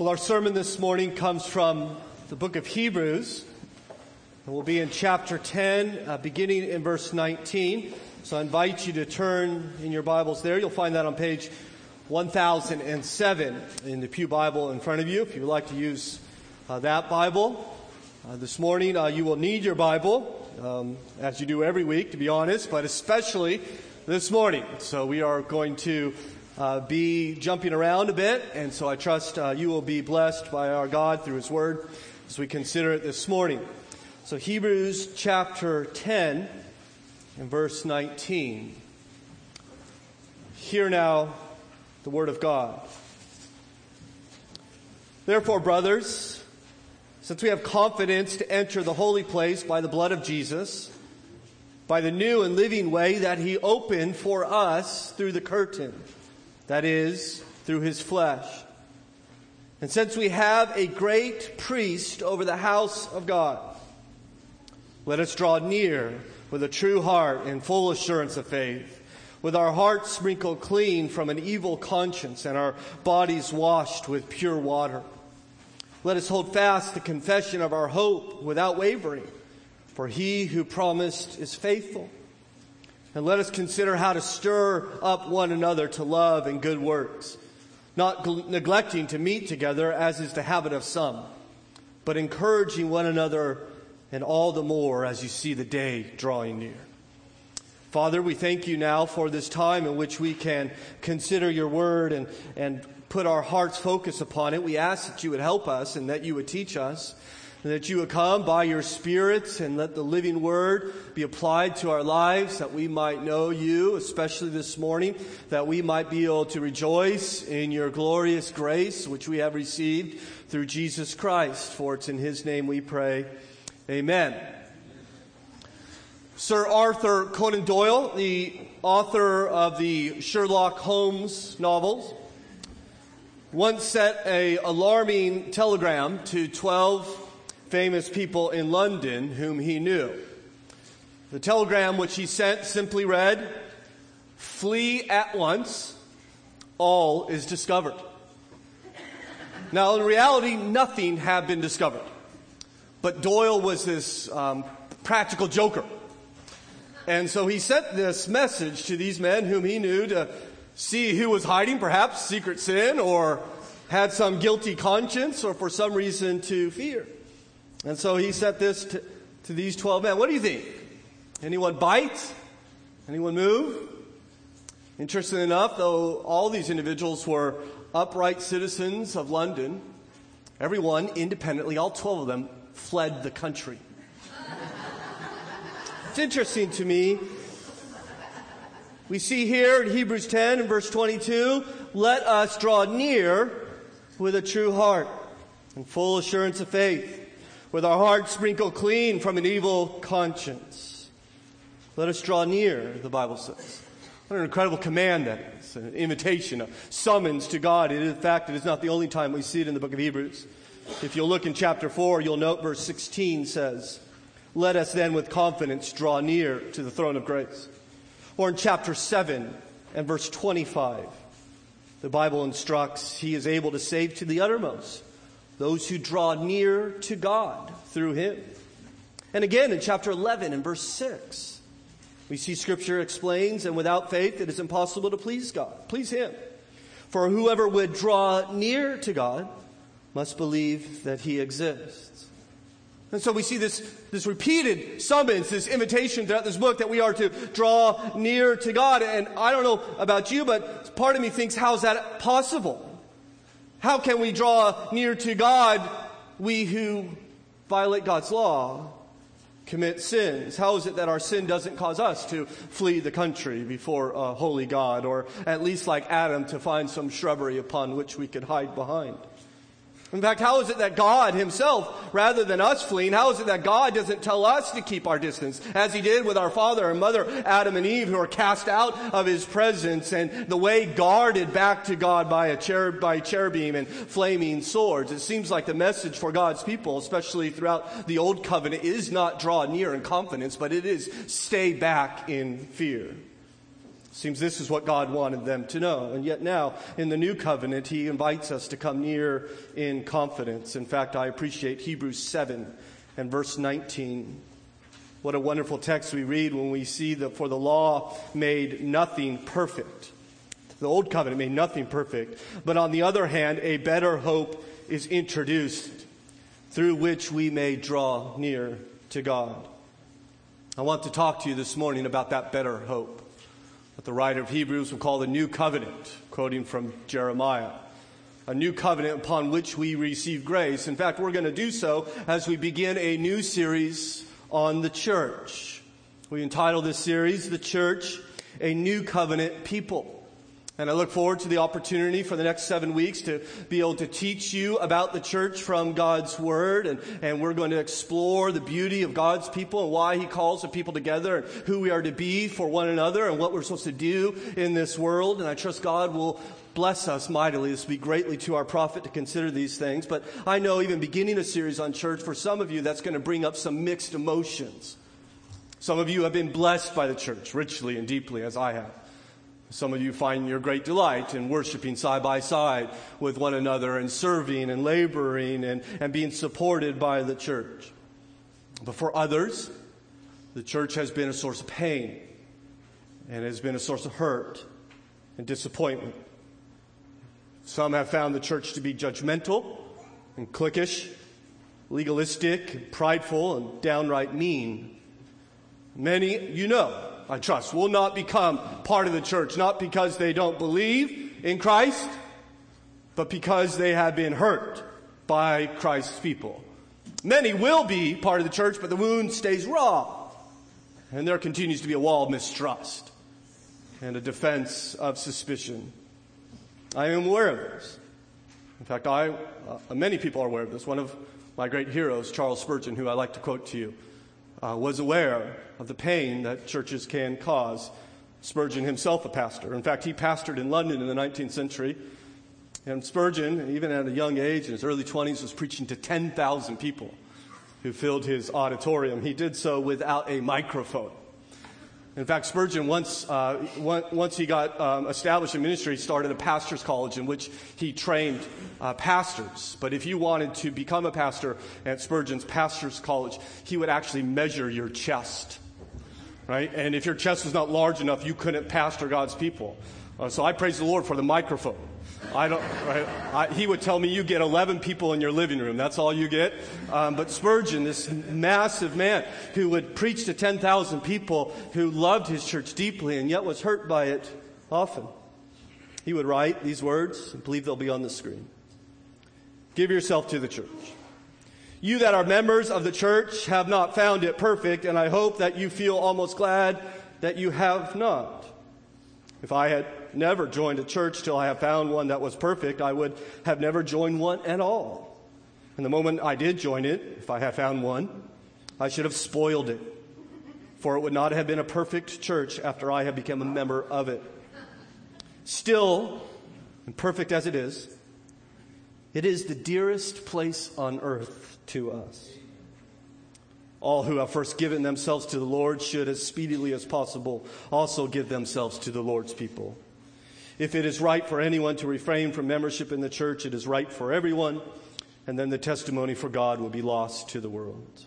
Well, our sermon this morning comes from the book of Hebrews. And we'll be in chapter 10, uh, beginning in verse 19. So I invite you to turn in your Bibles there. You'll find that on page 1007 in the Pew Bible in front of you if you would like to use uh, that Bible. Uh, this morning, uh, you will need your Bible, um, as you do every week, to be honest, but especially this morning. So we are going to uh, be jumping around a bit, and so I trust uh, you will be blessed by our God through His Word as we consider it this morning. So, Hebrews chapter 10 and verse 19. Hear now the Word of God. Therefore, brothers, since we have confidence to enter the holy place by the blood of Jesus, by the new and living way that He opened for us through the curtain that is, through his flesh. And since we have a great priest over the house of God, let us draw near with a true heart and full assurance of faith, with our hearts sprinkled clean from an evil conscience and our bodies washed with pure water. Let us hold fast the confession of our hope without wavering, for he who promised is faithful. And let us consider how to stir up one another to love and good works, not gl- neglecting to meet together as is the habit of some, but encouraging one another and all the more as you see the day drawing near. Father, we thank you now for this time in which we can consider your word and, and put our heart's focus upon it. We ask that you would help us and that you would teach us that you would come by your Spirit and let the living word be applied to our lives, that we might know you, especially this morning, that we might be able to rejoice in your glorious grace, which we have received through Jesus Christ. For it's in his name we pray. Amen. Sir Arthur Conan Doyle, the author of the Sherlock Holmes novels, once sent a alarming telegram to 12 famous people in London whom he knew. The telegram which he sent simply read, Flee at once, all is discovered. Now, in reality, nothing had been discovered. But Doyle was this um, practical joker. And so he sent this message to these men whom he knew to see who was hiding, perhaps secret sin, or had some guilty conscience, or for some reason to fear. And so he sent this to, to these 12 men. What do you think? Anyone bite? Anyone move? Interesting enough, though all these individuals were upright citizens of London, everyone independently, all 12 of them, fled the country. it's interesting to me. We see here in Hebrews 10 and verse 22, let us draw near with a true heart and full assurance of faith with our hearts sprinkled clean from an evil conscience. Let us draw near, the Bible says. What an incredible command that is, an invitation, a summons to God. in fact, it is not the only time we see it in the book of Hebrews. If you'll look in chapter 4, you'll note verse 16 says, Let us then with confidence draw near to the throne of grace. Or in chapter 7 and verse 25, the Bible instructs, He is able to save to the uttermost those who draw near to God through him. And again in chapter 11 and verse 6, we see scripture explains, and without faith it is impossible to please God, please him. For whoever would draw near to God must believe that he exists. And so we see this, this repeated summons, this invitation throughout this book that we are to draw near to God. And I don't know about you, but part of me thinks, how is that possible? How can we draw near to God, we who violate God's law, commit sins? How is it that our sin doesn't cause us to flee the country before a holy God, or at least like Adam to find some shrubbery upon which we could hide behind? In fact, how is it that God himself, rather than us fleeing, how is it that God doesn't tell us to keep our distance, as he did with our father and mother, Adam and Eve, who are cast out of his presence and the way guarded back to God by a cherub, by cherubim and flaming swords? It seems like the message for God's people, especially throughout the old covenant, is not draw near in confidence, but it is stay back in fear. Seems this is what God wanted them to know. And yet now, in the new covenant, he invites us to come near in confidence. In fact, I appreciate Hebrews 7 and verse 19. What a wonderful text we read when we see that for the law made nothing perfect. The old covenant made nothing perfect. But on the other hand, a better hope is introduced through which we may draw near to God. I want to talk to you this morning about that better hope the writer of Hebrews will call the new covenant, quoting from Jeremiah. A new covenant upon which we receive grace. In fact, we're going to do so as we begin a new series on the church. We entitle this series, The Church, a New Covenant People. And I look forward to the opportunity for the next seven weeks to be able to teach you about the church from God's Word. And, and we're going to explore the beauty of God's people and why He calls the people together and who we are to be for one another and what we're supposed to do in this world. And I trust God will bless us mightily. This will be greatly to our profit to consider these things. But I know even beginning a series on church, for some of you, that's going to bring up some mixed emotions. Some of you have been blessed by the church richly and deeply, as I have. Some of you find your great delight in worshiping side by side with one another and serving and laboring and, and being supported by the church. But for others, the church has been a source of pain and has been a source of hurt and disappointment. Some have found the church to be judgmental and cliquish, legalistic, prideful, and downright mean. Many, you know, I trust, will not become part of the church, not because they don't believe in Christ, but because they have been hurt by Christ's people. Many will be part of the church, but the wound stays raw. And there continues to be a wall of mistrust and a defense of suspicion. I am aware of this. In fact, I, uh, many people are aware of this. One of my great heroes, Charles Spurgeon, who I like to quote to you, uh, was aware of the pain that churches can cause. Spurgeon himself a pastor. In fact, he pastored in London in the 19th century. And Spurgeon, even at a young age, in his early 20s, was preaching to 10,000 people who filled his auditorium. He did so without a microphone. In fact, Spurgeon, once, uh, once he got um, established in ministry, started a pastor's college in which he trained uh, pastors. But if you wanted to become a pastor at Spurgeon's pastor's college, he would actually measure your chest. Right? And if your chest was not large enough, you couldn't pastor God's people. Uh, so I praise the Lord for the microphone. I don't, right? I, he would tell me you get 11 people in your living room. That's all you get. Um, but Spurgeon, this massive man who would preach to 10,000 people who loved his church deeply and yet was hurt by it often, he would write these words. I believe they'll be on the screen. Give yourself to the church. You that are members of the church have not found it perfect, and I hope that you feel almost glad that you have not. If I had never joined a church till I have found one that was perfect. I would have never joined one at all. And the moment I did join it, if I had found one, I should have spoiled it. For it would not have been a perfect church after I had become a member of it. Still, and perfect as it is, it is the dearest place on earth to us. All who have first given themselves to the Lord should, as speedily as possible, also give themselves to the Lord's people. If it is right for anyone to refrain from membership in the church, it is right for everyone, and then the testimony for God will be lost to the world.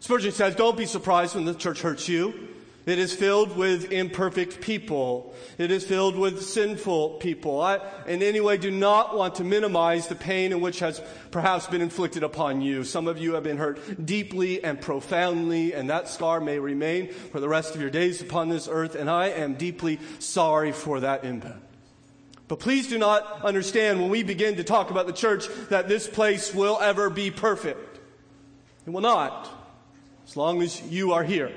Spurgeon says, Don't be surprised when the church hurts you. It is filled with imperfect people. It is filled with sinful people. I, in any way, do not want to minimize the pain in which has perhaps been inflicted upon you. Some of you have been hurt deeply and profoundly, and that scar may remain for the rest of your days upon this earth, and I am deeply sorry for that impact. But please do not understand when we begin to talk about the church that this place will ever be perfect. It will not, as long as you are here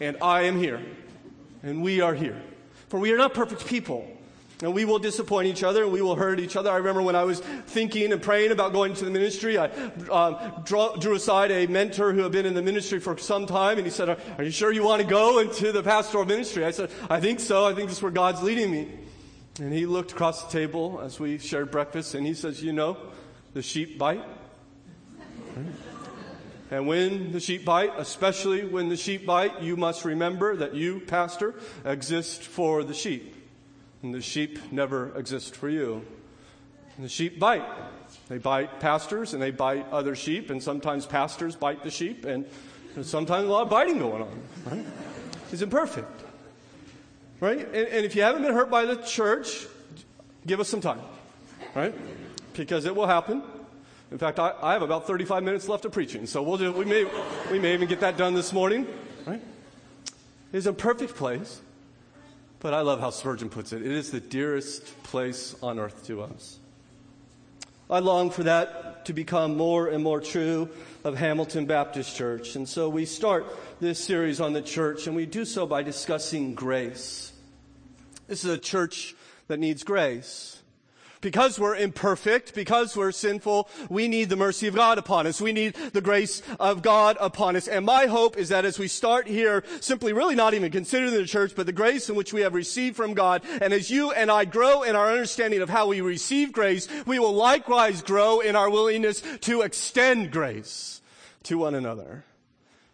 and I am here, and we are here. For we are not perfect people. And we will disappoint each other and we will hurt each other. I remember when I was thinking and praying about going to the ministry, I um, drew aside a mentor who had been in the ministry for some time and he said, Are you sure you want to go into the pastoral ministry? I said, I think so. I think this is where God's leading me. And he looked across the table as we shared breakfast and he says, You know, the sheep bite. And when the sheep bite, especially when the sheep bite, you must remember that you, pastor, exist for the sheep. And the sheep never exist for you. And the sheep bite. They bite pastors and they bite other sheep, and sometimes pastors bite the sheep, and sometimes a lot of biting going on. Right? It's imperfect. Right? And, and if you haven't been hurt by the church, give us some time. Right? Because it will happen. In fact, I, I, have about 35 minutes left of preaching, so we'll do, we, may, we may even get that done this morning. Right? It is a perfect place, but I love how Spurgeon puts it. It is the dearest place on earth to us. I long for that to become more and more true of Hamilton Baptist Church. And so we start this series on the church, and we do so by discussing grace. This is a church that needs grace. Because we're imperfect, because we're sinful, we need the mercy of God upon us. We need the grace of God upon us. And my hope is that as we start here, simply really not even considering the church, but the grace in which we have received from God, and as you and I grow in our understanding of how we receive grace, we will likewise grow in our willingness to extend grace to one another.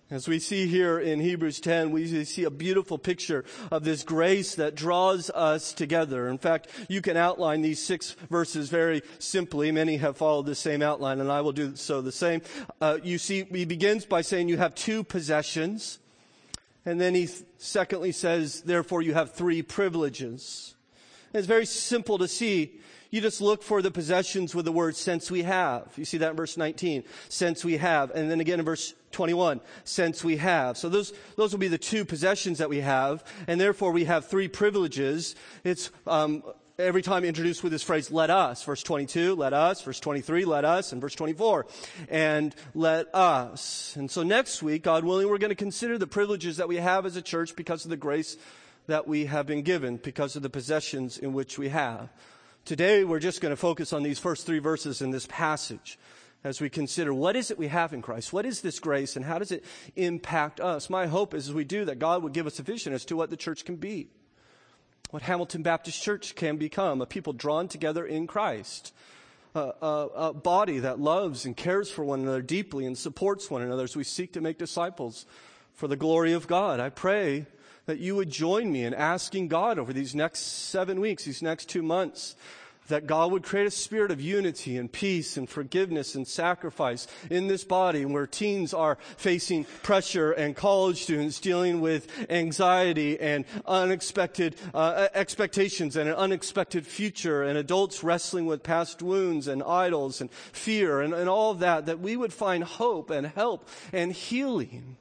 As we see here in Hebrews 10, we see a beautiful picture of this grace that draws us together. In fact, you can outline these six verses very simply. Many have followed the same outline, and I will do so the same. Uh, you see, he begins by saying you have two possessions. And then he secondly says, therefore, you have three privileges. And it's very simple to see you just look for the possessions with the word since we have. You see that in verse 19. Since we have. And then again in verse 21. Since we have. So those, those will be the two possessions that we have. And therefore we have three privileges. It's, um, every time introduced with this phrase, let us. Verse 22, let us. Verse 23, let us. And verse 24, and let us. And so next week, God willing, we're going to consider the privileges that we have as a church because of the grace that we have been given, because of the possessions in which we have. Today, we're just going to focus on these first three verses in this passage as we consider what is it we have in Christ? What is this grace and how does it impact us? My hope is as we do that God would give us a vision as to what the church can be. What Hamilton Baptist Church can become, a people drawn together in Christ. A, a, a, body that loves and cares for one another deeply and supports one another as we seek to make disciples for the glory of God. I pray that you would join me in asking God over these next seven weeks, these next two months, that God would create a spirit of unity and peace and forgiveness and sacrifice in this body where teens are facing pressure and college students dealing with anxiety and unexpected uh, expectations and an unexpected future and adults wrestling with past wounds and idols and fear and, and all that, that we would find hope and help and healing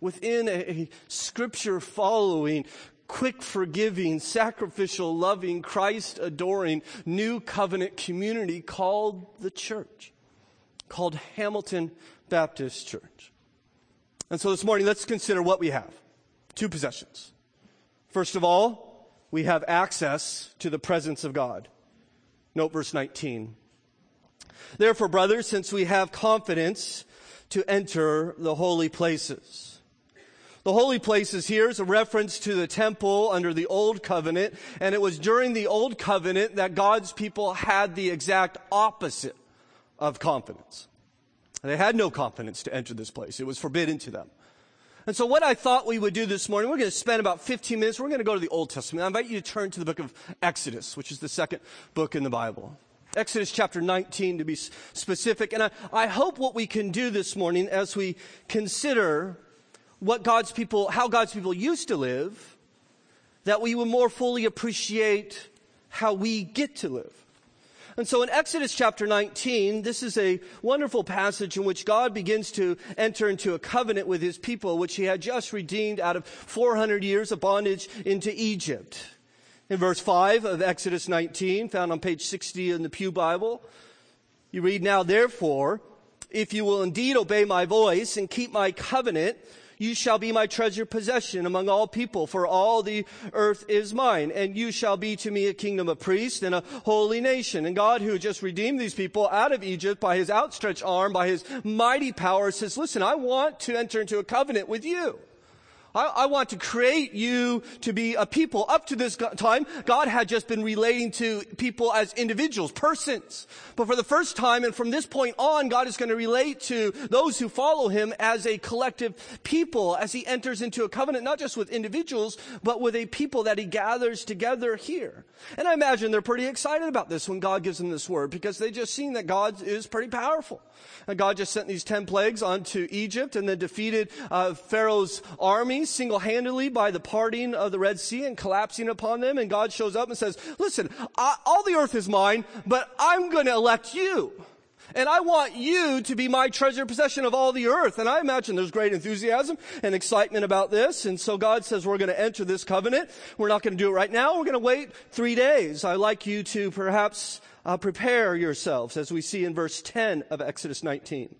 within a scripture following, quick forgiving, sacrificial, loving, Christ adoring, new covenant community called the church, called Hamilton Baptist Church. And so this morning, let's consider what we have. Two possessions. First of all, we have access to the presence of God. Note verse 19. Therefore, brothers, since we have confidence to enter the holy places, the holy places here is a reference to the temple under the old covenant, and it was during the old covenant that God's people had the exact opposite of confidence. They had no confidence to enter this place. It was forbidden to them. And so what I thought we would do this morning, we're going to spend about 15 minutes. We're going to go to the Old Testament. I invite you to turn to the book of Exodus, which is the second book in the Bible. Exodus chapter 19 to be specific. And I, I hope what we can do this morning as we consider what God's people, how God's people used to live, that we will more fully appreciate how we get to live. And so in Exodus chapter 19, this is a wonderful passage in which God begins to enter into a covenant with his people, which he had just redeemed out of 400 years of bondage into Egypt. In verse 5 of Exodus 19, found on page 60 in the Pew Bible, you read, Now therefore, if you will indeed obey my voice and keep my covenant, you shall be my treasured possession among all people, for all the earth is mine. And you shall be to me a kingdom of priests and a holy nation. And God, who just redeemed these people out of Egypt by his outstretched arm, by his mighty power, says, listen, I want to enter into a covenant with you. I, I, want to create you to be a people. Up to this time, God had just been relating to people as individuals, persons. But for the first time, and from this point on, God is going to relate to those who follow Him as a collective people, as He enters into a covenant, not just with individuals, but with a people that He gathers together here. And I imagine they're pretty excited about this when God gives them this word, because they just seen that God is pretty powerful. And God just sent these ten plagues onto Egypt and then defeated uh, Pharaoh's army single-handedly by the parting of the Red Sea and collapsing upon them. And God shows up and says, listen, I, all the earth is mine, but I'm going to elect you. And I want you to be my treasure possession of all the earth. And I imagine there's great enthusiasm and excitement about this. And so God says we're going to enter this covenant. We're not going to do it right now. We're going to wait three days. I like you to perhaps uh, prepare yourselves as we see in verse 10 of Exodus 19.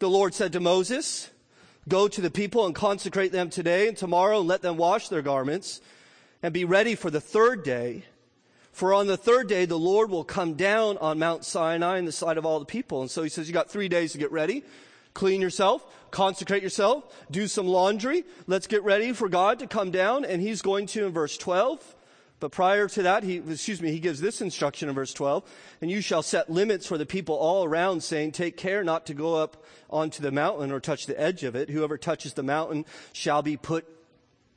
The Lord said to Moses, Go to the people and consecrate them today and tomorrow and let them wash their garments and be ready for the third day. For on the third day, the Lord will come down on Mount Sinai in the sight of all the people. And so he says, you got three days to get ready. Clean yourself, consecrate yourself, do some laundry. Let's get ready for God to come down. And he's going to, in verse 12, but prior to that, he, excuse me, he gives this instruction in verse 12, and you shall set limits for the people all around saying, take care not to go up onto the mountain or touch the edge of it. Whoever touches the mountain shall be put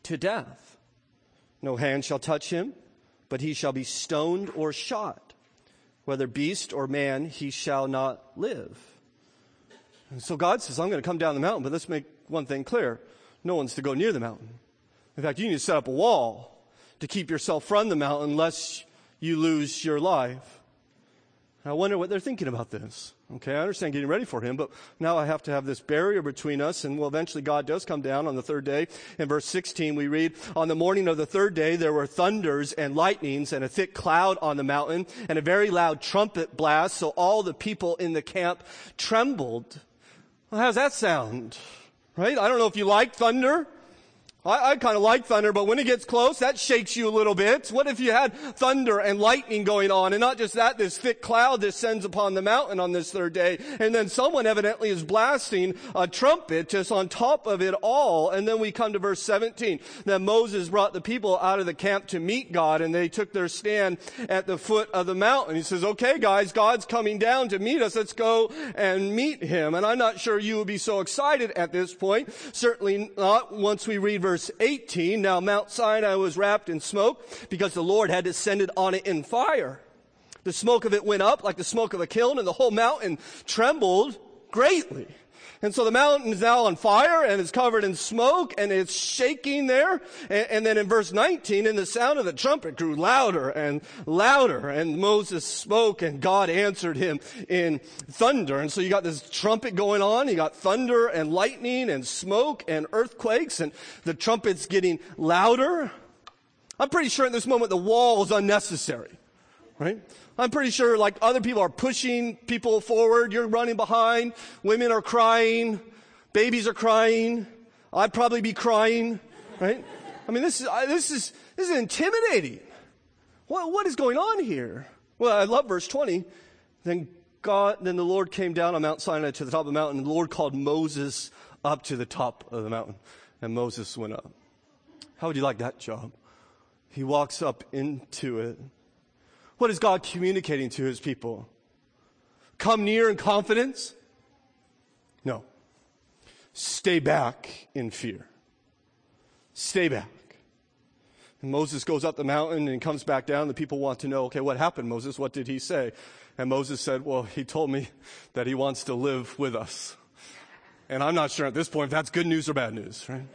to death. No hand shall touch him, but he shall be stoned or shot. Whether beast or man, he shall not live. And so God says, I'm going to come down the mountain, but let's make one thing clear. No one's to go near the mountain. In fact, you need to set up a wall to keep yourself from the mountain lest you lose your life. I wonder what they're thinking about this. Okay, I understand getting ready for him, but now I have to have this barrier between us, and well, eventually God does come down on the third day. In verse 16, we read, On the morning of the third day, there were thunders and lightnings and a thick cloud on the mountain and a very loud trumpet blast, so all the people in the camp trembled. Well, how's that sound? Right? I don't know if you like thunder. I, I kind of like thunder, but when it gets close, that shakes you a little bit. What if you had thunder and lightning going on? And not just that, this thick cloud descends upon the mountain on this third day. And then someone evidently is blasting a trumpet just on top of it all. And then we come to verse 17. Then Moses brought the people out of the camp to meet God, and they took their stand at the foot of the mountain. He says, okay, guys, God's coming down to meet us. Let's go and meet him. And I'm not sure you would be so excited at this point. Certainly not once we read verse verse 18, now Mount Sinai was wrapped in smoke because the Lord had descended on it in fire. The smoke of it went up like the smoke of a kiln and the whole mountain trembled greatly. And so the mountain is now on fire and it's covered in smoke and it's shaking there. And, and, then in verse 19, and the sound of the trumpet grew louder and louder. And Moses spoke and God answered him in thunder. And so you got this trumpet going on. You got thunder and lightning and smoke and earthquakes and the trumpet's getting louder. I'm pretty sure at this moment the wall is unnecessary, right? I'm pretty sure like other people are pushing people forward. You're running behind. Women are crying. Babies are crying. I'd probably be crying, right? I mean, this is, this is, this is intimidating. What, what is going on here? Well, I love verse 20. Then God, then the Lord came down on Mount Sinai to the top of the mountain the Lord called Moses up to the top of the mountain and Moses went up. How would you like that job? He walks up into it what is God communicating to his people? Come near in confidence? No. Stay back in fear. Stay back. And Moses goes up the mountain and comes back down. The people want to know, okay, what happened, Moses? What did he say? And Moses said, well, he told me that he wants to live with us. And I'm not sure at this point if that's good news or bad news, right?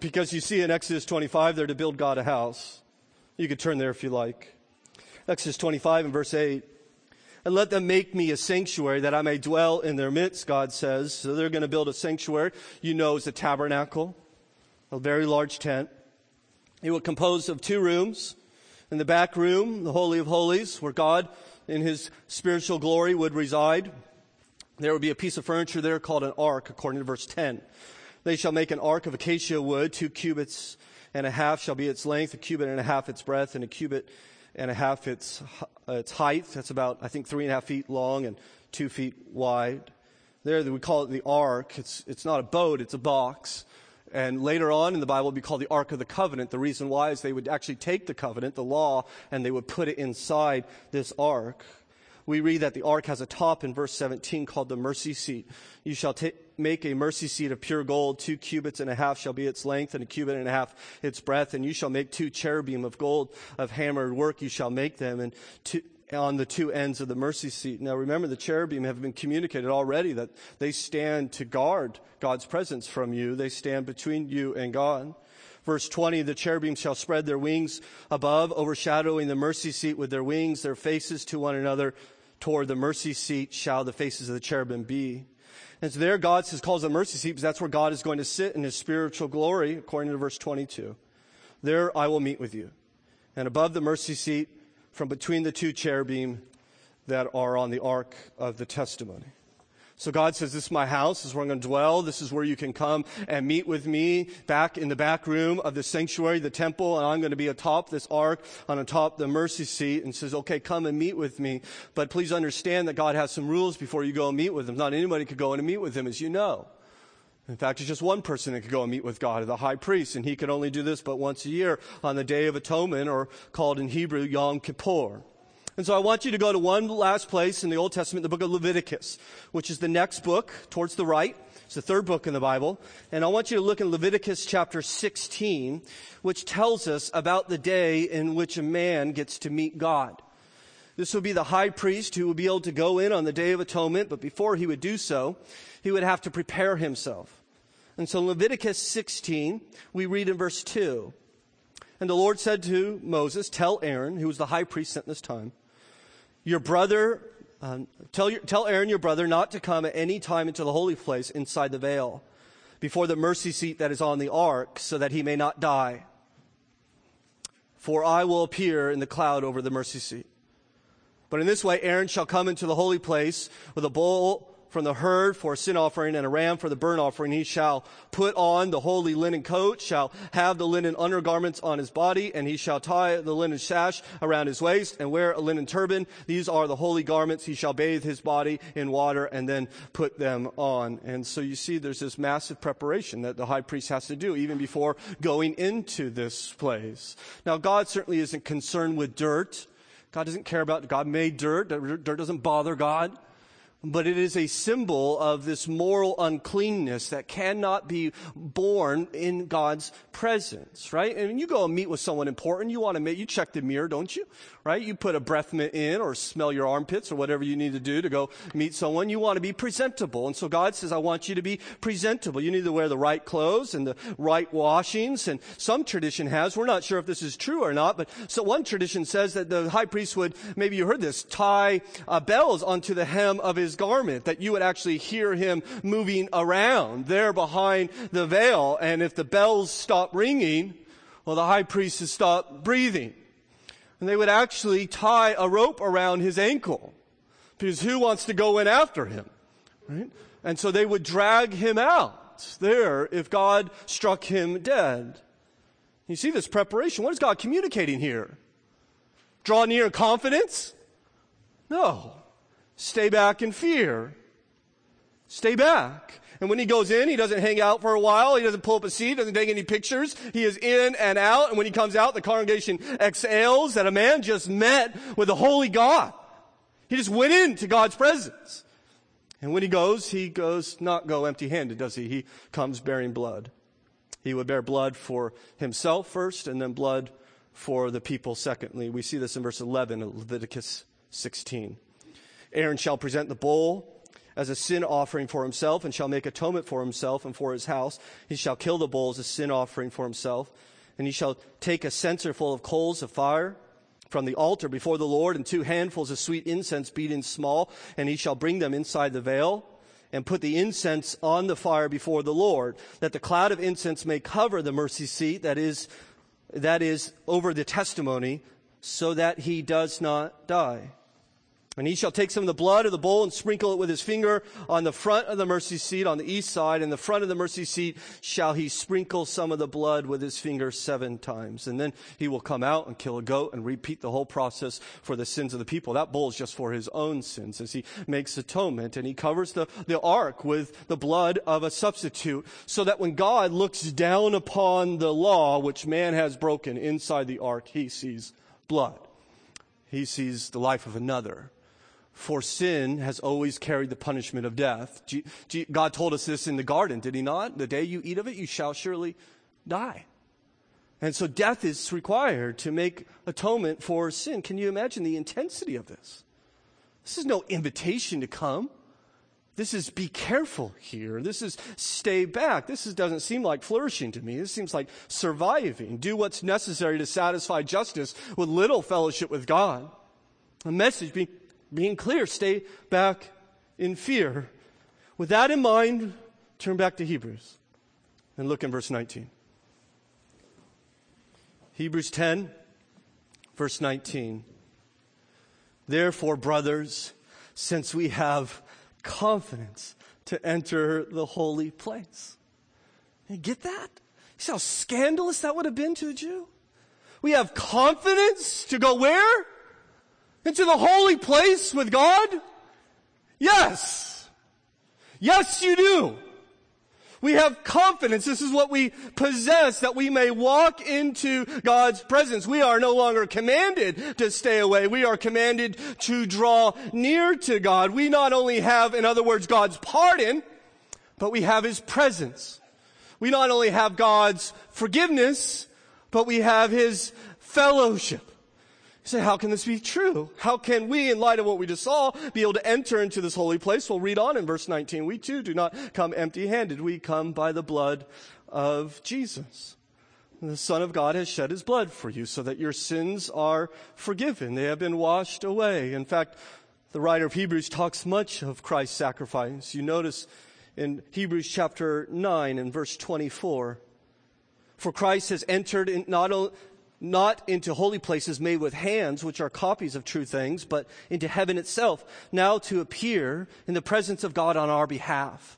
Because you see in Exodus 25, they're to build God a house. You could turn there if you like. Exodus 25 and verse 8. And let them make me a sanctuary that I may dwell in their midst, God says. So they're going to build a sanctuary. You know, it's a tabernacle, a very large tent. It will compose of two rooms. In the back room, the Holy of Holies, where God in his spiritual glory would reside. There would be a piece of furniture there called an ark, according to verse 10. They shall make an ark of acacia wood, two cubits and a half shall be its length, a cubit and a half its breadth, and a cubit and a half its, its height. That's about, I think, three and a half feet long and two feet wide. There, we call it the ark. It's, it's not a boat, it's a box. And later on in the Bible, it would be called the Ark of the Covenant. The reason why is they would actually take the covenant, the law, and they would put it inside this ark. We read that the ark has a top in verse 17 called the mercy seat. You shall ta- make a mercy seat of pure gold. Two cubits and a half shall be its length, and a cubit and a half its breadth. And you shall make two cherubim of gold of hammered work. You shall make them, and two, on the two ends of the mercy seat. Now remember, the cherubim have been communicated already that they stand to guard God's presence from you. They stand between you and God. Verse 20, the cherubim shall spread their wings above, overshadowing the mercy seat with their wings, their faces to one another. Toward the mercy seat shall the faces of the cherubim be. And so there God says, calls the mercy seat because that's where God is going to sit in his spiritual glory, according to verse 22. There I will meet with you. And above the mercy seat, from between the two cherubim that are on the ark of the testimony. So God says, This is my house. This is where I'm going to dwell. This is where you can come and meet with me back in the back room of the sanctuary, the temple. And I'm going to be atop this ark, on atop the mercy seat, and says, Okay, come and meet with me. But please understand that God has some rules before you go and meet with him. Not anybody could go in and meet with him, as you know. In fact, it's just one person that could go and meet with God, the high priest, and he could only do this but once a year on the Day of Atonement, or called in Hebrew Yom Kippur. And so I want you to go to one last place in the Old Testament, the book of Leviticus, which is the next book towards the right. It's the third book in the Bible. And I want you to look in Leviticus chapter 16, which tells us about the day in which a man gets to meet God. This will be the high priest who would be able to go in on the Day of Atonement, but before he would do so, he would have to prepare himself. And so Leviticus 16, we read in verse 2. And the Lord said to Moses, Tell Aaron, who was the high priest at this time, your brother, um, tell, your, tell Aaron your brother not to come at any time into the holy place inside the veil, before the mercy seat that is on the ark, so that he may not die. For I will appear in the cloud over the mercy seat. But in this way, Aaron shall come into the holy place with a bull from the herd for a sin offering and a ram for the burnt offering. He shall put on the holy linen coat, shall have the linen undergarments on his body, and he shall tie the linen sash around his waist and wear a linen turban. These are the holy garments. He shall bathe his body in water and then put them on. And so you see there's this massive preparation that the high priest has to do even before going into this place. Now God certainly isn't concerned with dirt. God doesn't care about, God made dirt. Dirt doesn't bother God but it is a symbol of this moral uncleanness that cannot be borne in God's presence, right? And you go and meet with someone important, you want to meet, you check the mirror, don't you? Right? You put a breath mint in or smell your armpits or whatever you need to do to go meet someone. You want to be presentable. And so God says, I want you to be presentable. You need to wear the right clothes and the right washings. And some tradition has, we're not sure if this is true or not, but so one tradition says that the high priest would, maybe you heard this, tie uh, bells onto the hem of his garment, that you would actually hear him moving around there behind the veil. And if the bells stop ringing, well, the high priest has stopped breathing. And they would actually tie a rope around his ankle because who wants to go in after him? Right? And so they would drag him out there if God struck him dead. You see this preparation. What is God communicating here? Draw near in confidence? No. Stay back in fear. Stay back. And when he goes in, he doesn't hang out for a while. He doesn't pull up a seat, doesn't take any pictures. He is in and out. And when he comes out, the congregation exhales that a man just met with the holy God. He just went into God's presence. And when he goes, he goes not go empty handed, does he? He comes bearing blood. He would bear blood for himself first and then blood for the people secondly. We see this in verse 11 of Leviticus 16. Aaron shall present the bull as a sin offering for himself and shall make atonement for himself and for his house. He shall kill the bull as a sin offering for himself. And he shall take a censer full of coals of fire from the altar before the Lord and two handfuls of sweet incense beaten small. And he shall bring them inside the veil and put the incense on the fire before the Lord, that the cloud of incense may cover the mercy seat that is, that is over the testimony so that he does not die. And he shall take some of the blood of the bull and sprinkle it with his finger on the front of the mercy seat on the east side. And the front of the mercy seat shall he sprinkle some of the blood with his finger seven times. And then he will come out and kill a goat and repeat the whole process for the sins of the people. That bull is just for his own sins as he makes atonement. And he covers the, the ark with the blood of a substitute so that when God looks down upon the law which man has broken inside the ark, he sees blood. He sees the life of another for sin has always carried the punishment of death. God told us this in the garden, did he not? The day you eat of it, you shall surely die. And so death is required to make atonement for sin. Can you imagine the intensity of this? This is no invitation to come. This is be careful here. This is stay back. This is, doesn't seem like flourishing to me. This seems like surviving. Do what's necessary to satisfy justice with little fellowship with God. A message being being clear, stay back in fear. With that in mind, turn back to Hebrews and look in verse 19. Hebrews 10, verse 19. Therefore, brothers, since we have confidence to enter the holy place. You get that? See how scandalous that would have been to a Jew? We have confidence to go where? Into the holy place with God? Yes. Yes, you do. We have confidence. This is what we possess that we may walk into God's presence. We are no longer commanded to stay away. We are commanded to draw near to God. We not only have, in other words, God's pardon, but we have His presence. We not only have God's forgiveness, but we have His fellowship. You say, how can this be true? How can we, in light of what we just saw, be able to enter into this holy place? We'll read on in verse 19. We too do not come empty handed. We come by the blood of Jesus. The Son of God has shed his blood for you so that your sins are forgiven. They have been washed away. In fact, the writer of Hebrews talks much of Christ's sacrifice. You notice in Hebrews chapter 9 and verse 24. For Christ has entered in not only, not into holy places made with hands, which are copies of true things, but into heaven itself, now to appear in the presence of God on our behalf.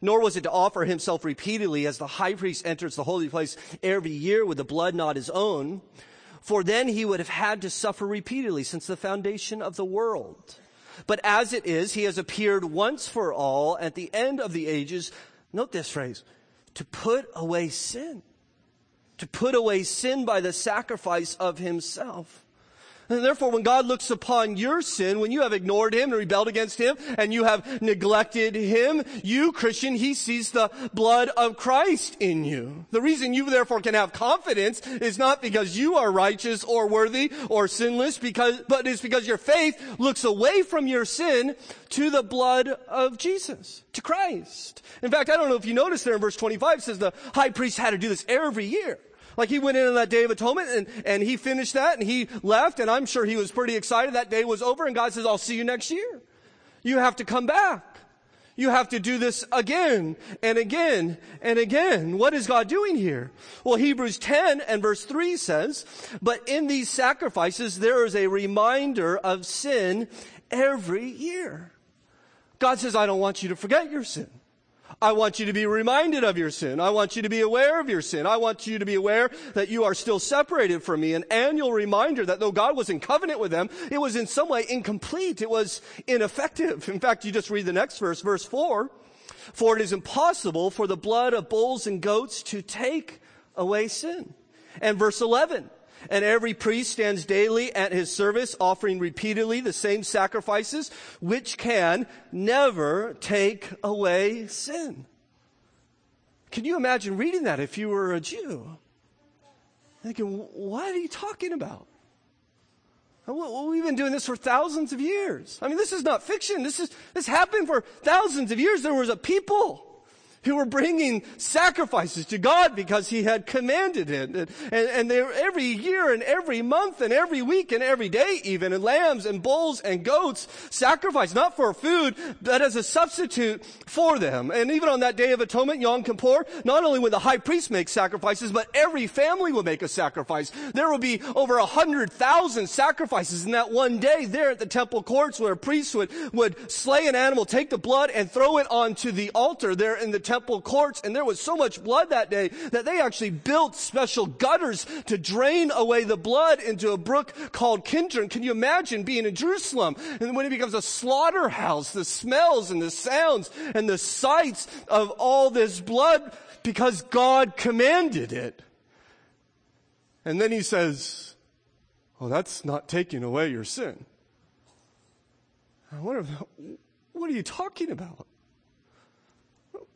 Nor was it to offer himself repeatedly as the high priest enters the holy place every year with the blood not his own, for then he would have had to suffer repeatedly since the foundation of the world. But as it is, he has appeared once for all at the end of the ages. Note this phrase, to put away sin to put away sin by the sacrifice of himself. And therefore, when God looks upon your sin, when you have ignored Him and rebelled against Him, and you have neglected Him, you, Christian, He sees the blood of Christ in you. The reason you therefore can have confidence is not because you are righteous or worthy or sinless, because, but it's because your faith looks away from your sin to the blood of Jesus, to Christ. In fact, I don't know if you noticed there in verse 25, it says the high priest had to do this every year. Like he went in on that day of atonement and, and he finished that and he left and I'm sure he was pretty excited that day was over and God says, I'll see you next year. You have to come back. You have to do this again and again and again. What is God doing here? Well, Hebrews 10 and verse 3 says, but in these sacrifices there is a reminder of sin every year. God says, I don't want you to forget your sin. I want you to be reminded of your sin. I want you to be aware of your sin. I want you to be aware that you are still separated from me. An annual reminder that though God was in covenant with them, it was in some way incomplete. It was ineffective. In fact, you just read the next verse, verse four. For it is impossible for the blood of bulls and goats to take away sin. And verse 11. And every priest stands daily at his service, offering repeatedly the same sacrifices, which can never take away sin. Can you imagine reading that if you were a Jew? Thinking, what are you talking about? We've been doing this for thousands of years. I mean, this is not fiction. This is, this happened for thousands of years. There was a people who were bringing sacrifices to God because he had commanded it. And, and, they were every year and every month and every week and every day even, and lambs and bulls and goats sacrificed, not for food, but as a substitute for them. And even on that day of atonement, Yom Kippur, not only would the high priest make sacrifices, but every family would make a sacrifice. There would be over a hundred thousand sacrifices in that one day there at the temple courts where a priest would, would slay an animal, take the blood and throw it onto the altar there in the temple courts. And there was so much blood that day that they actually built special gutters to drain away the blood into a brook called Kidron. Can you imagine being in Jerusalem? And when it becomes a slaughterhouse, the smells and the sounds and the sights of all this blood because God commanded it. And then he says, well, that's not taking away your sin. I wonder, what are you talking about?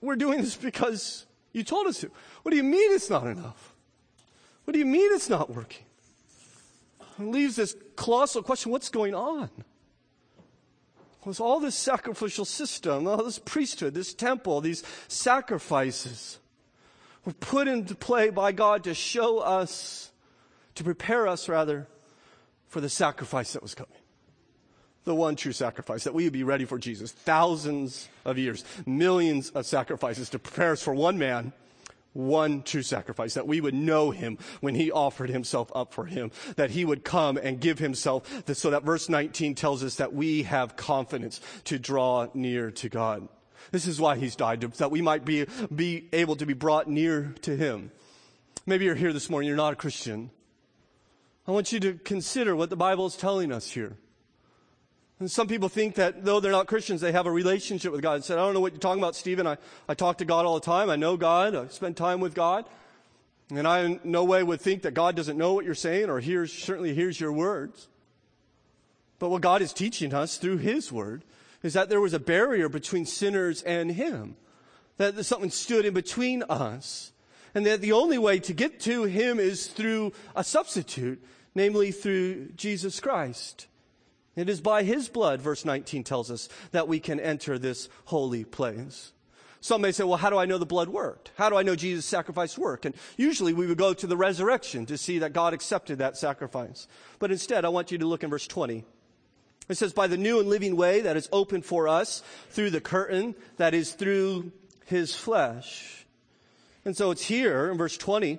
We're doing this because you told us to. What do you mean it's not enough? What do you mean it's not working? It leaves this colossal question what's going on? Was all this sacrificial system, all this priesthood, this temple, these sacrifices were put into play by God to show us, to prepare us rather, for the sacrifice that was coming the one true sacrifice, that we would be ready for Jesus. Thousands of years, millions of sacrifices to prepare us for one man, one true sacrifice, that we would know him when he offered himself up for him, that he would come and give himself, so that verse 19 tells us that we have confidence to draw near to God. This is why he's died, that we might be, be able to be brought near to him. Maybe you're here this morning, you're not a Christian. I want you to consider what the Bible is telling us here. And some people think that though they're not Christians, they have a relationship with God. And said, I don't know what you're talking about, Stephen. I, I talk to God all the time. I know God. I spend time with God. And I in no way would think that God doesn't know what you're saying or hears, certainly hears your words. But what God is teaching us through His Word is that there was a barrier between sinners and Him. That something stood in between us. And that the only way to get to Him is through a substitute, namely through Jesus Christ. It is by his blood, verse 19 tells us, that we can enter this holy place. Some may say, well, how do I know the blood worked? How do I know Jesus' sacrifice worked? And usually we would go to the resurrection to see that God accepted that sacrifice. But instead, I want you to look in verse 20. It says, by the new and living way that is open for us through the curtain that is through his flesh. And so it's here in verse 20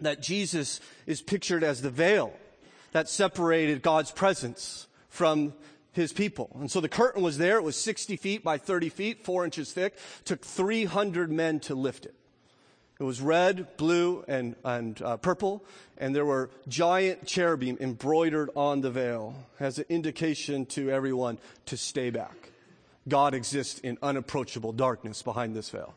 that Jesus is pictured as the veil that separated God's presence from his people. And so the curtain was there. It was 60 feet by 30 feet, four inches thick. It took 300 men to lift it. It was red, blue, and, and uh, purple, and there were giant cherubim embroidered on the veil as an indication to everyone to stay back. God exists in unapproachable darkness behind this veil.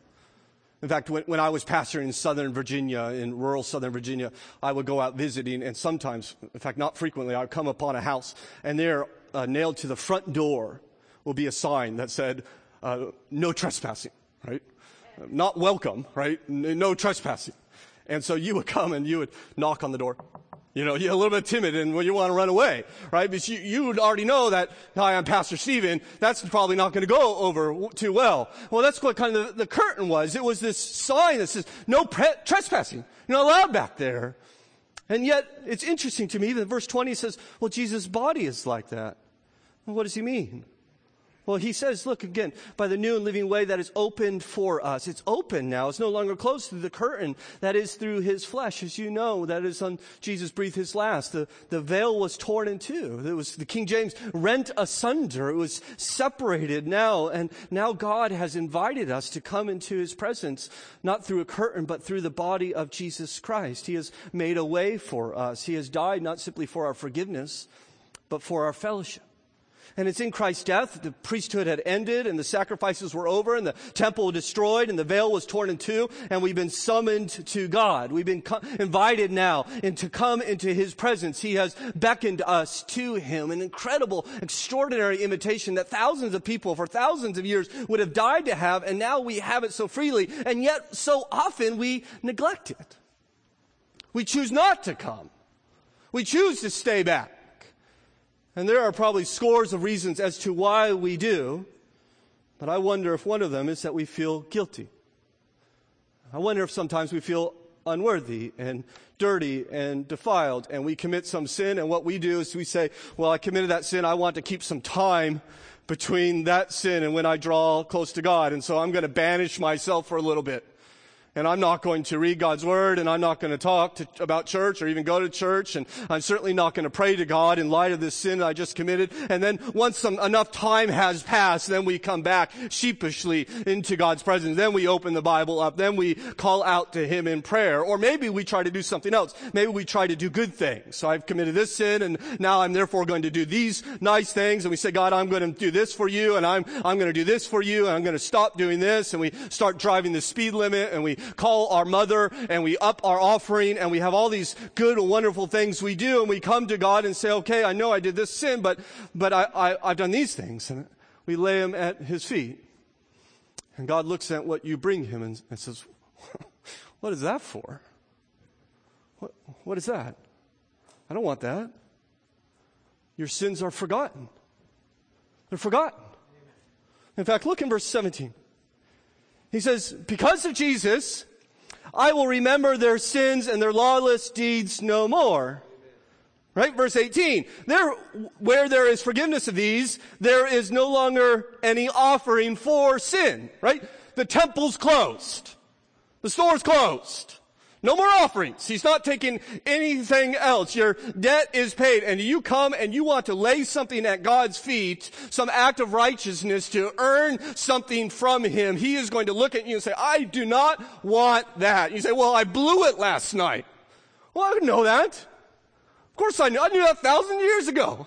In fact, when, when, I was pastoring in Southern Virginia, in rural Southern Virginia, I would go out visiting, and sometimes, in fact, not frequently, I would come upon a house, and there, uh, nailed to the front door, will be a sign that said, uh, "No trespassing." Right? Not welcome. Right? No trespassing. And so you would come and you would knock on the door. You know, you're a little bit timid and you want to run away, right? Because you, you would already know that, hi, I'm Pastor Stephen. That's probably not going to go over too well. Well, that's what kind of the, the curtain was. It was this sign that says, no pre- trespassing. You're not allowed back there. And yet, it's interesting to me that verse 20 says, well, Jesus' body is like that. What does he mean? Well, he says, look again, by the new and living way that is opened for us. It's open now. It's no longer closed through the curtain that is through his flesh. As you know, that is on Jesus breathed his last. The, the veil was torn in two. It was the King James rent asunder. It was separated now. And now God has invited us to come into his presence, not through a curtain, but through the body of Jesus Christ. He has made a way for us. He has died not simply for our forgiveness, but for our fellowship. And it's in Christ's death. The priesthood had ended and the sacrifices were over and the temple destroyed and the veil was torn in two and we've been summoned to God. We've been co- invited now and to come into his presence. He has beckoned us to him. An incredible, extraordinary invitation that thousands of people for thousands of years would have died to have and now we have it so freely and yet so often we neglect it. We choose not to come. We choose to stay back. And there are probably scores of reasons as to why we do, but I wonder if one of them is that we feel guilty. I wonder if sometimes we feel unworthy and dirty and defiled and we commit some sin and what we do is we say, well, I committed that sin. I want to keep some time between that sin and when I draw close to God. And so I'm going to banish myself for a little bit and I'm not going to read God's word and I'm not going to talk to, about church or even go to church and I'm certainly not going to pray to God in light of this sin I just committed. And then once some, enough time has passed, then we come back sheepishly into God's presence. Then we open the Bible up. Then we call out to Him in prayer. Or maybe we try to do something else. Maybe we try to do good things. So I've committed this sin and now I'm therefore going to do these nice things. And we say, God, I'm going to do this for you and I'm, I'm going to do this for you and I'm going to stop doing this. And we start driving the speed limit and we call our mother and we up our offering and we have all these good wonderful things we do and we come to God and say, okay, I know I did this sin, but, but I, I, I've done these things. And we lay them at his feet. And God looks at what you bring him and, and says, what is that for? What, what is that? I don't want that. Your sins are forgotten. They're forgotten. In fact, look in verse 17. He says, because of Jesus, I will remember their sins and their lawless deeds no more. Right? Verse 18. There, where there is forgiveness of these, there is no longer any offering for sin. Right? The temple's closed. The store's closed. No more offerings. He's not taking anything else. Your debt is paid and you come and you want to lay something at God's feet, some act of righteousness to earn something from Him. He is going to look at you and say, I do not want that. You say, well, I blew it last night. Well, I didn't know that. Of course I knew. I knew that a thousand years ago.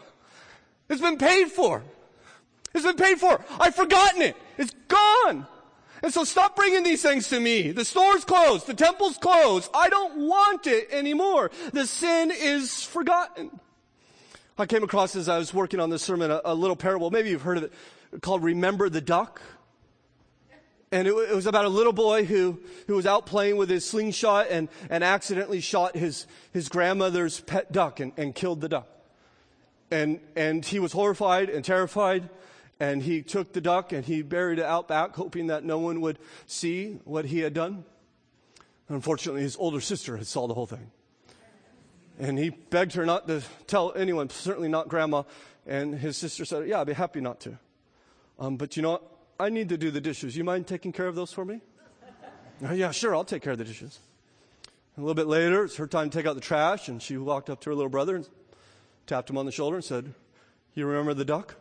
It's been paid for. It's been paid for. I've forgotten it. It's gone. And so stop bringing these things to me. The store's closed. The temple's closed. I don't want it anymore. The sin is forgotten. I came across as I was working on this sermon a, a little parable. Maybe you've heard of it called Remember the Duck. And it, it, was about a little boy who, who was out playing with his slingshot and, and accidentally shot his, his grandmother's pet duck and, and killed the duck. And, and he was horrified and terrified and he took the duck and he buried it out back, hoping that no one would see what he had done. Unfortunately, his older sister had saw the whole thing. And he begged her not to tell anyone, certainly not grandma. And his sister said, Yeah, I'd be happy not to. Um, but you know what? I need to do the dishes. You mind taking care of those for me? oh, yeah, sure, I'll take care of the dishes. a little bit later, it's her time to take out the trash, and she walked up to her little brother and tapped him on the shoulder and said, You remember the duck?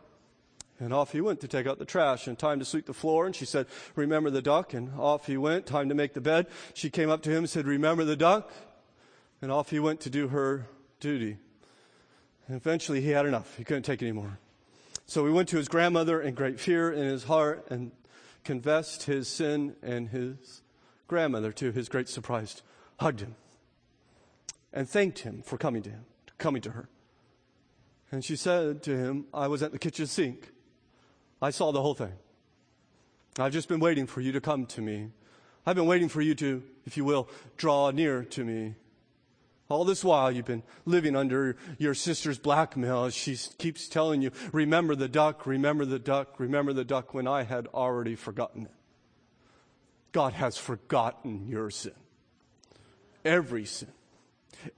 And off he went to take out the trash and time to sweep the floor. And she said, remember the duck? And off he went, time to make the bed. She came up to him and said, remember the duck? And off he went to do her duty. And eventually he had enough. He couldn't take anymore. So he went to his grandmother in great fear in his heart and confessed his sin and his grandmother, to his great surprise, hugged him and thanked him for coming to him, coming to her. And she said to him, I was at the kitchen sink I saw the whole thing. I've just been waiting for you to come to me. I've been waiting for you to, if you will, draw near to me. All this while you've been living under your sister's blackmail. She keeps telling you, remember the duck, remember the duck, remember the duck when I had already forgotten it. God has forgotten your sin. Every sin.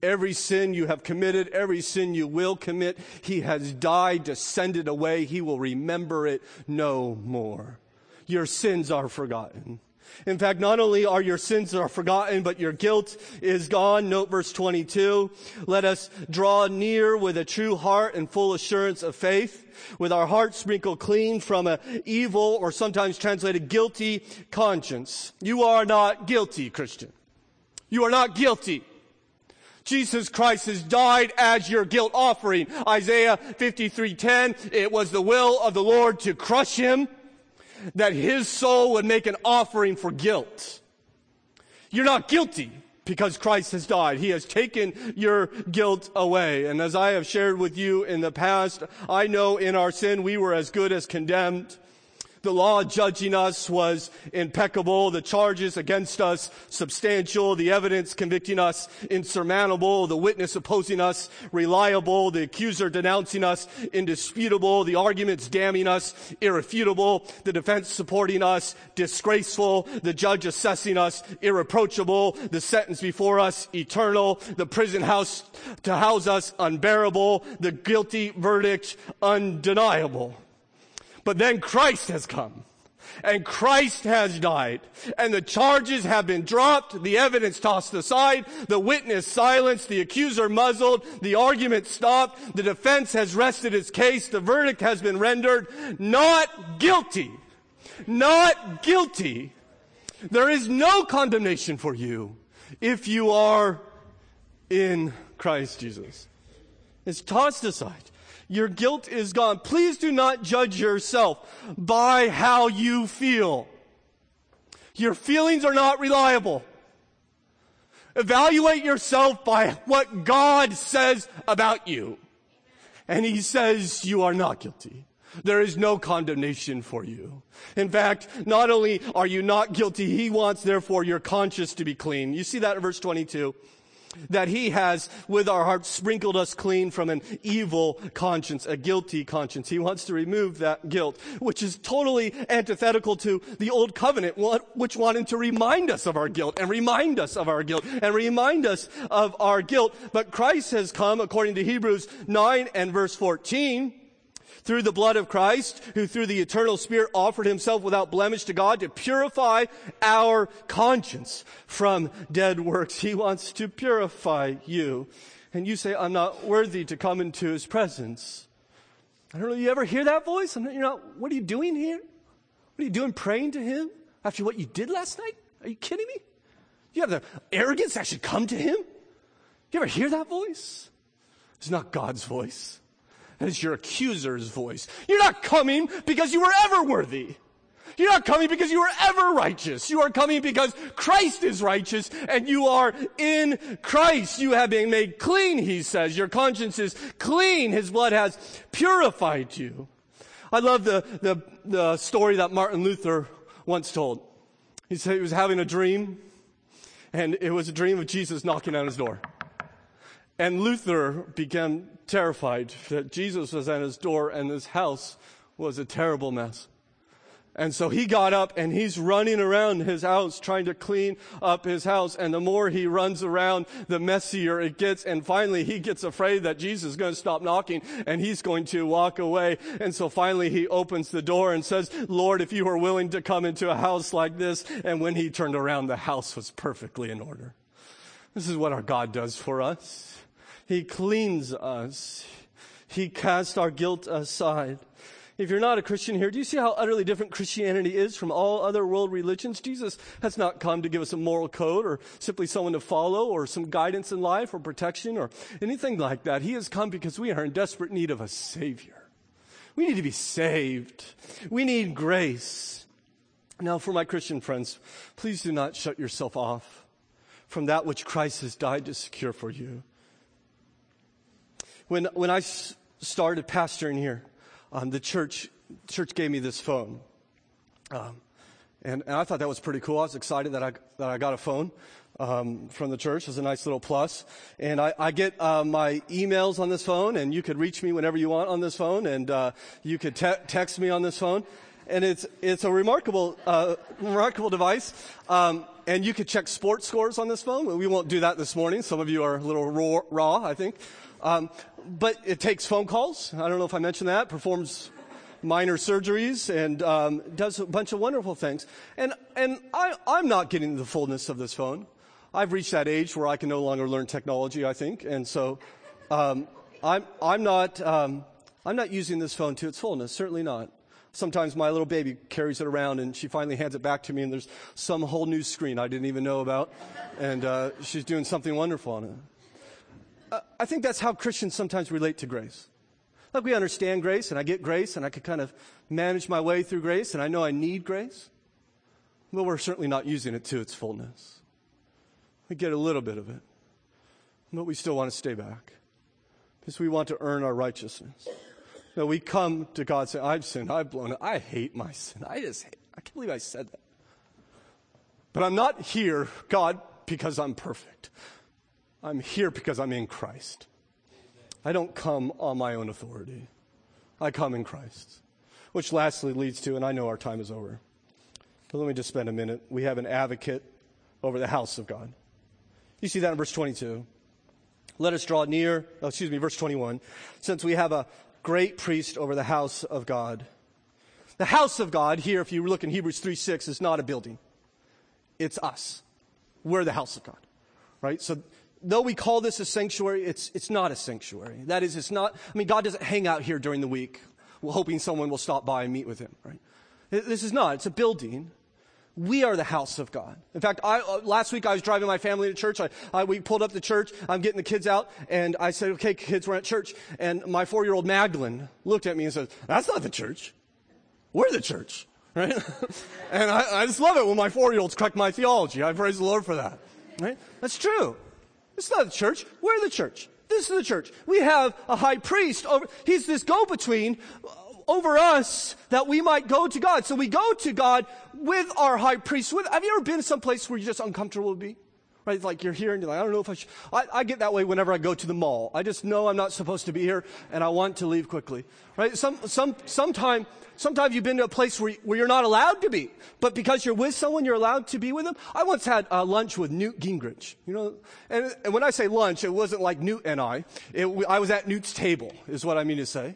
Every sin you have committed, every sin you will commit, He has died, to send it away. He will remember it no more. Your sins are forgotten. In fact, not only are your sins are forgotten, but your guilt is gone. Note verse 22. Let us draw near with a true heart and full assurance of faith, with our hearts sprinkled clean from an evil or sometimes translated guilty conscience. You are not guilty, Christian. You are not guilty. Jesus Christ has died as your guilt offering. Isaiah 53:10, it was the will of the Lord to crush him that his soul would make an offering for guilt. You're not guilty because Christ has died. He has taken your guilt away. And as I have shared with you in the past, I know in our sin we were as good as condemned. The law judging us was impeccable. The charges against us substantial. The evidence convicting us insurmountable. The witness opposing us reliable. The accuser denouncing us indisputable. The arguments damning us irrefutable. The defense supporting us disgraceful. The judge assessing us irreproachable. The sentence before us eternal. The prison house to house us unbearable. The guilty verdict undeniable. But then Christ has come. And Christ has died. And the charges have been dropped, the evidence tossed aside, the witness silenced, the accuser muzzled, the argument stopped, the defense has rested its case, the verdict has been rendered not guilty. Not guilty. There is no condemnation for you if you are in Christ Jesus. It's tossed aside. Your guilt is gone. Please do not judge yourself by how you feel. Your feelings are not reliable. Evaluate yourself by what God says about you. And He says you are not guilty. There is no condemnation for you. In fact, not only are you not guilty, He wants therefore your conscience to be clean. You see that in verse 22 that he has with our hearts sprinkled us clean from an evil conscience, a guilty conscience. He wants to remove that guilt, which is totally antithetical to the old covenant, which wanted to remind us of our guilt and remind us of our guilt and remind us of our guilt. But Christ has come, according to Hebrews 9 and verse 14, through the blood of Christ, who through the eternal Spirit offered himself without blemish to God to purify our conscience from dead works. He wants to purify you. And you say, I'm not worthy to come into his presence. I don't know, you ever hear that voice? Not, you're not, what are you doing here? What are you doing praying to him after what you did last night? Are you kidding me? You have the arrogance that should come to him? You ever hear that voice? It's not God's voice. That is your accuser's voice. You're not coming because you were ever worthy. You're not coming because you were ever righteous. You are coming because Christ is righteous and you are in Christ. You have been made clean, he says. Your conscience is clean. His blood has purified you. I love the, the, the story that Martin Luther once told. He said he was having a dream and it was a dream of Jesus knocking on his door. And Luther began terrified that Jesus was at his door and his house was a terrible mess. And so he got up and he's running around his house trying to clean up his house. And the more he runs around, the messier it gets. And finally he gets afraid that Jesus is going to stop knocking and he's going to walk away. And so finally he opens the door and says, Lord, if you are willing to come into a house like this. And when he turned around, the house was perfectly in order. This is what our God does for us. He cleans us. He casts our guilt aside. If you're not a Christian here, do you see how utterly different Christianity is from all other world religions? Jesus has not come to give us a moral code or simply someone to follow or some guidance in life or protection or anything like that. He has come because we are in desperate need of a Savior. We need to be saved. We need grace. Now, for my Christian friends, please do not shut yourself off from that which Christ has died to secure for you. When, when I started pastoring here, um, the church, church gave me this phone. Um, and, and, I thought that was pretty cool. I was excited that I, that I got a phone um, from the church. It was a nice little plus. And I, I get uh, my emails on this phone, and you could reach me whenever you want on this phone, and uh, you could te- text me on this phone. And it's, it's a remarkable, uh, remarkable device. Um, and you could check sports scores on this phone. We won't do that this morning. Some of you are a little raw, raw I think. Um, but it takes phone calls. I don't know if I mentioned that. Performs minor surgeries and um, does a bunch of wonderful things. And and I, I'm not getting the fullness of this phone. I've reached that age where I can no longer learn technology. I think, and so um, I'm I'm not um, I'm not using this phone to its fullness. Certainly not. Sometimes my little baby carries it around and she finally hands it back to me and there's some whole new screen I didn't even know about. And uh, she's doing something wonderful on it. Uh, I think that's how Christians sometimes relate to grace. Like we understand grace and I get grace and I can kind of manage my way through grace and I know I need grace. But we're certainly not using it to its fullness. We get a little bit of it, but we still want to stay back because we want to earn our righteousness. No, we come to God saying, I've sinned, I've blown it, I hate my sin. I just hate, I can't believe I said that. But I'm not here, God, because I'm perfect. I'm here because I'm in Christ. I don't come on my own authority. I come in Christ. Which lastly leads to, and I know our time is over, but let me just spend a minute. We have an advocate over the house of God. You see that in verse 22. Let us draw near, oh, excuse me, verse 21. Since we have a great priest over the house of God. The house of God here, if you look in Hebrews 3 6, is not a building. It's us. We're the house of God. Right? So though we call this a sanctuary, it's, it's not a sanctuary. That is, it's not, I mean, God doesn't hang out here during the week hoping someone will stop by and meet with him, right? This is not, it's a building. We are the house of God. In fact, I, uh, last week I was driving my family to church. I, I, we pulled up the church. I'm getting the kids out, and I said, "Okay, kids, we're at church." And my four-year-old Magdalene looked at me and said, "That's not the church. We're the church." Right? and I, I just love it when my four-year-olds correct my theology. I praise the Lord for that. Right? That's true. It's not the church. We're the church. This is the church. We have a high priest over, he's this go-between uh, over us that we might go to God. So we go to God with our high priest. With, have you ever been someplace where you're just uncomfortable to be? Right? Like you're here and you're like, I don't know if I should. I, I, get that way whenever I go to the mall. I just know I'm not supposed to be here and I want to leave quickly. Right? Some, some, sometime, sometimes you've been to a place where, where you're not allowed to be, but because you're with someone, you're allowed to be with them. I once had uh, lunch with Newt Gingrich, you know, and, and, when I say lunch, it wasn't like Newt and I. It, I was at Newt's table, is what I mean to say.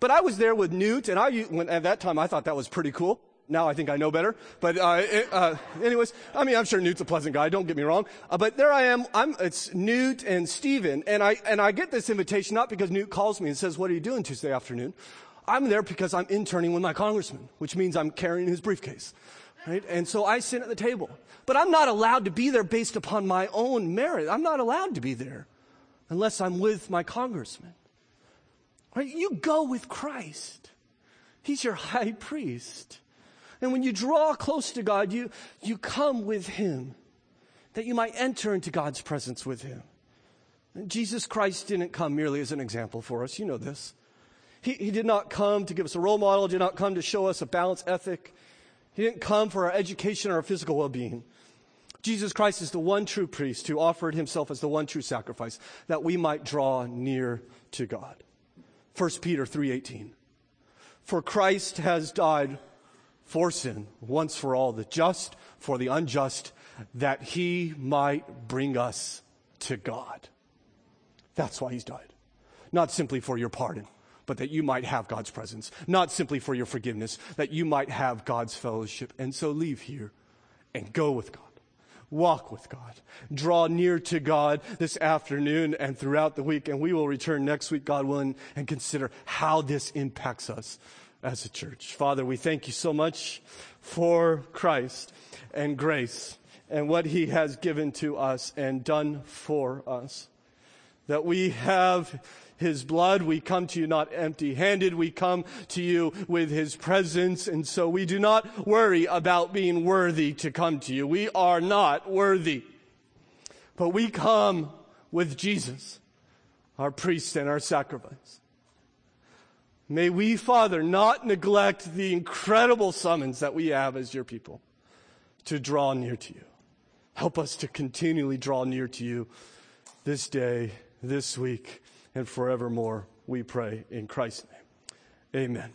But I was there with Newt, and I, when, at that time, I thought that was pretty cool. Now I think I know better. But uh, uh, anyways, I mean, I'm sure Newt's a pleasant guy. Don't get me wrong. Uh, but there I am. I'm, it's Newt and Stephen, and I and I get this invitation not because Newt calls me and says, "What are you doing Tuesday afternoon?" I'm there because I'm interning with my congressman, which means I'm carrying his briefcase. Right? And so I sit at the table. But I'm not allowed to be there based upon my own merit. I'm not allowed to be there unless I'm with my congressman. Right? You go with Christ. He's your high priest. And when you draw close to God, you, you come with Him that you might enter into God's presence with Him. And Jesus Christ didn't come merely as an example for us. You know this. He, he did not come to give us a role model, did not come to show us a balanced ethic. He didn't come for our education or our physical well being. Jesus Christ is the one true priest who offered himself as the one true sacrifice that we might draw near to God. 1 Peter 3:18. For Christ has died for sin once for all, the just for the unjust, that he might bring us to God. That's why he's died. Not simply for your pardon, but that you might have God's presence. Not simply for your forgiveness, that you might have God's fellowship. And so leave here and go with God walk with God. Draw near to God this afternoon and throughout the week. And we will return next week, God willing, and consider how this impacts us as a church. Father, we thank you so much for Christ and grace and what he has given to us and done for us. That we have his blood. We come to you not empty handed. We come to you with his presence. And so we do not worry about being worthy to come to you. We are not worthy. But we come with Jesus, our priest and our sacrifice. May we, Father, not neglect the incredible summons that we have as your people to draw near to you. Help us to continually draw near to you this day, this week and forevermore, we pray in Christ's name. Amen.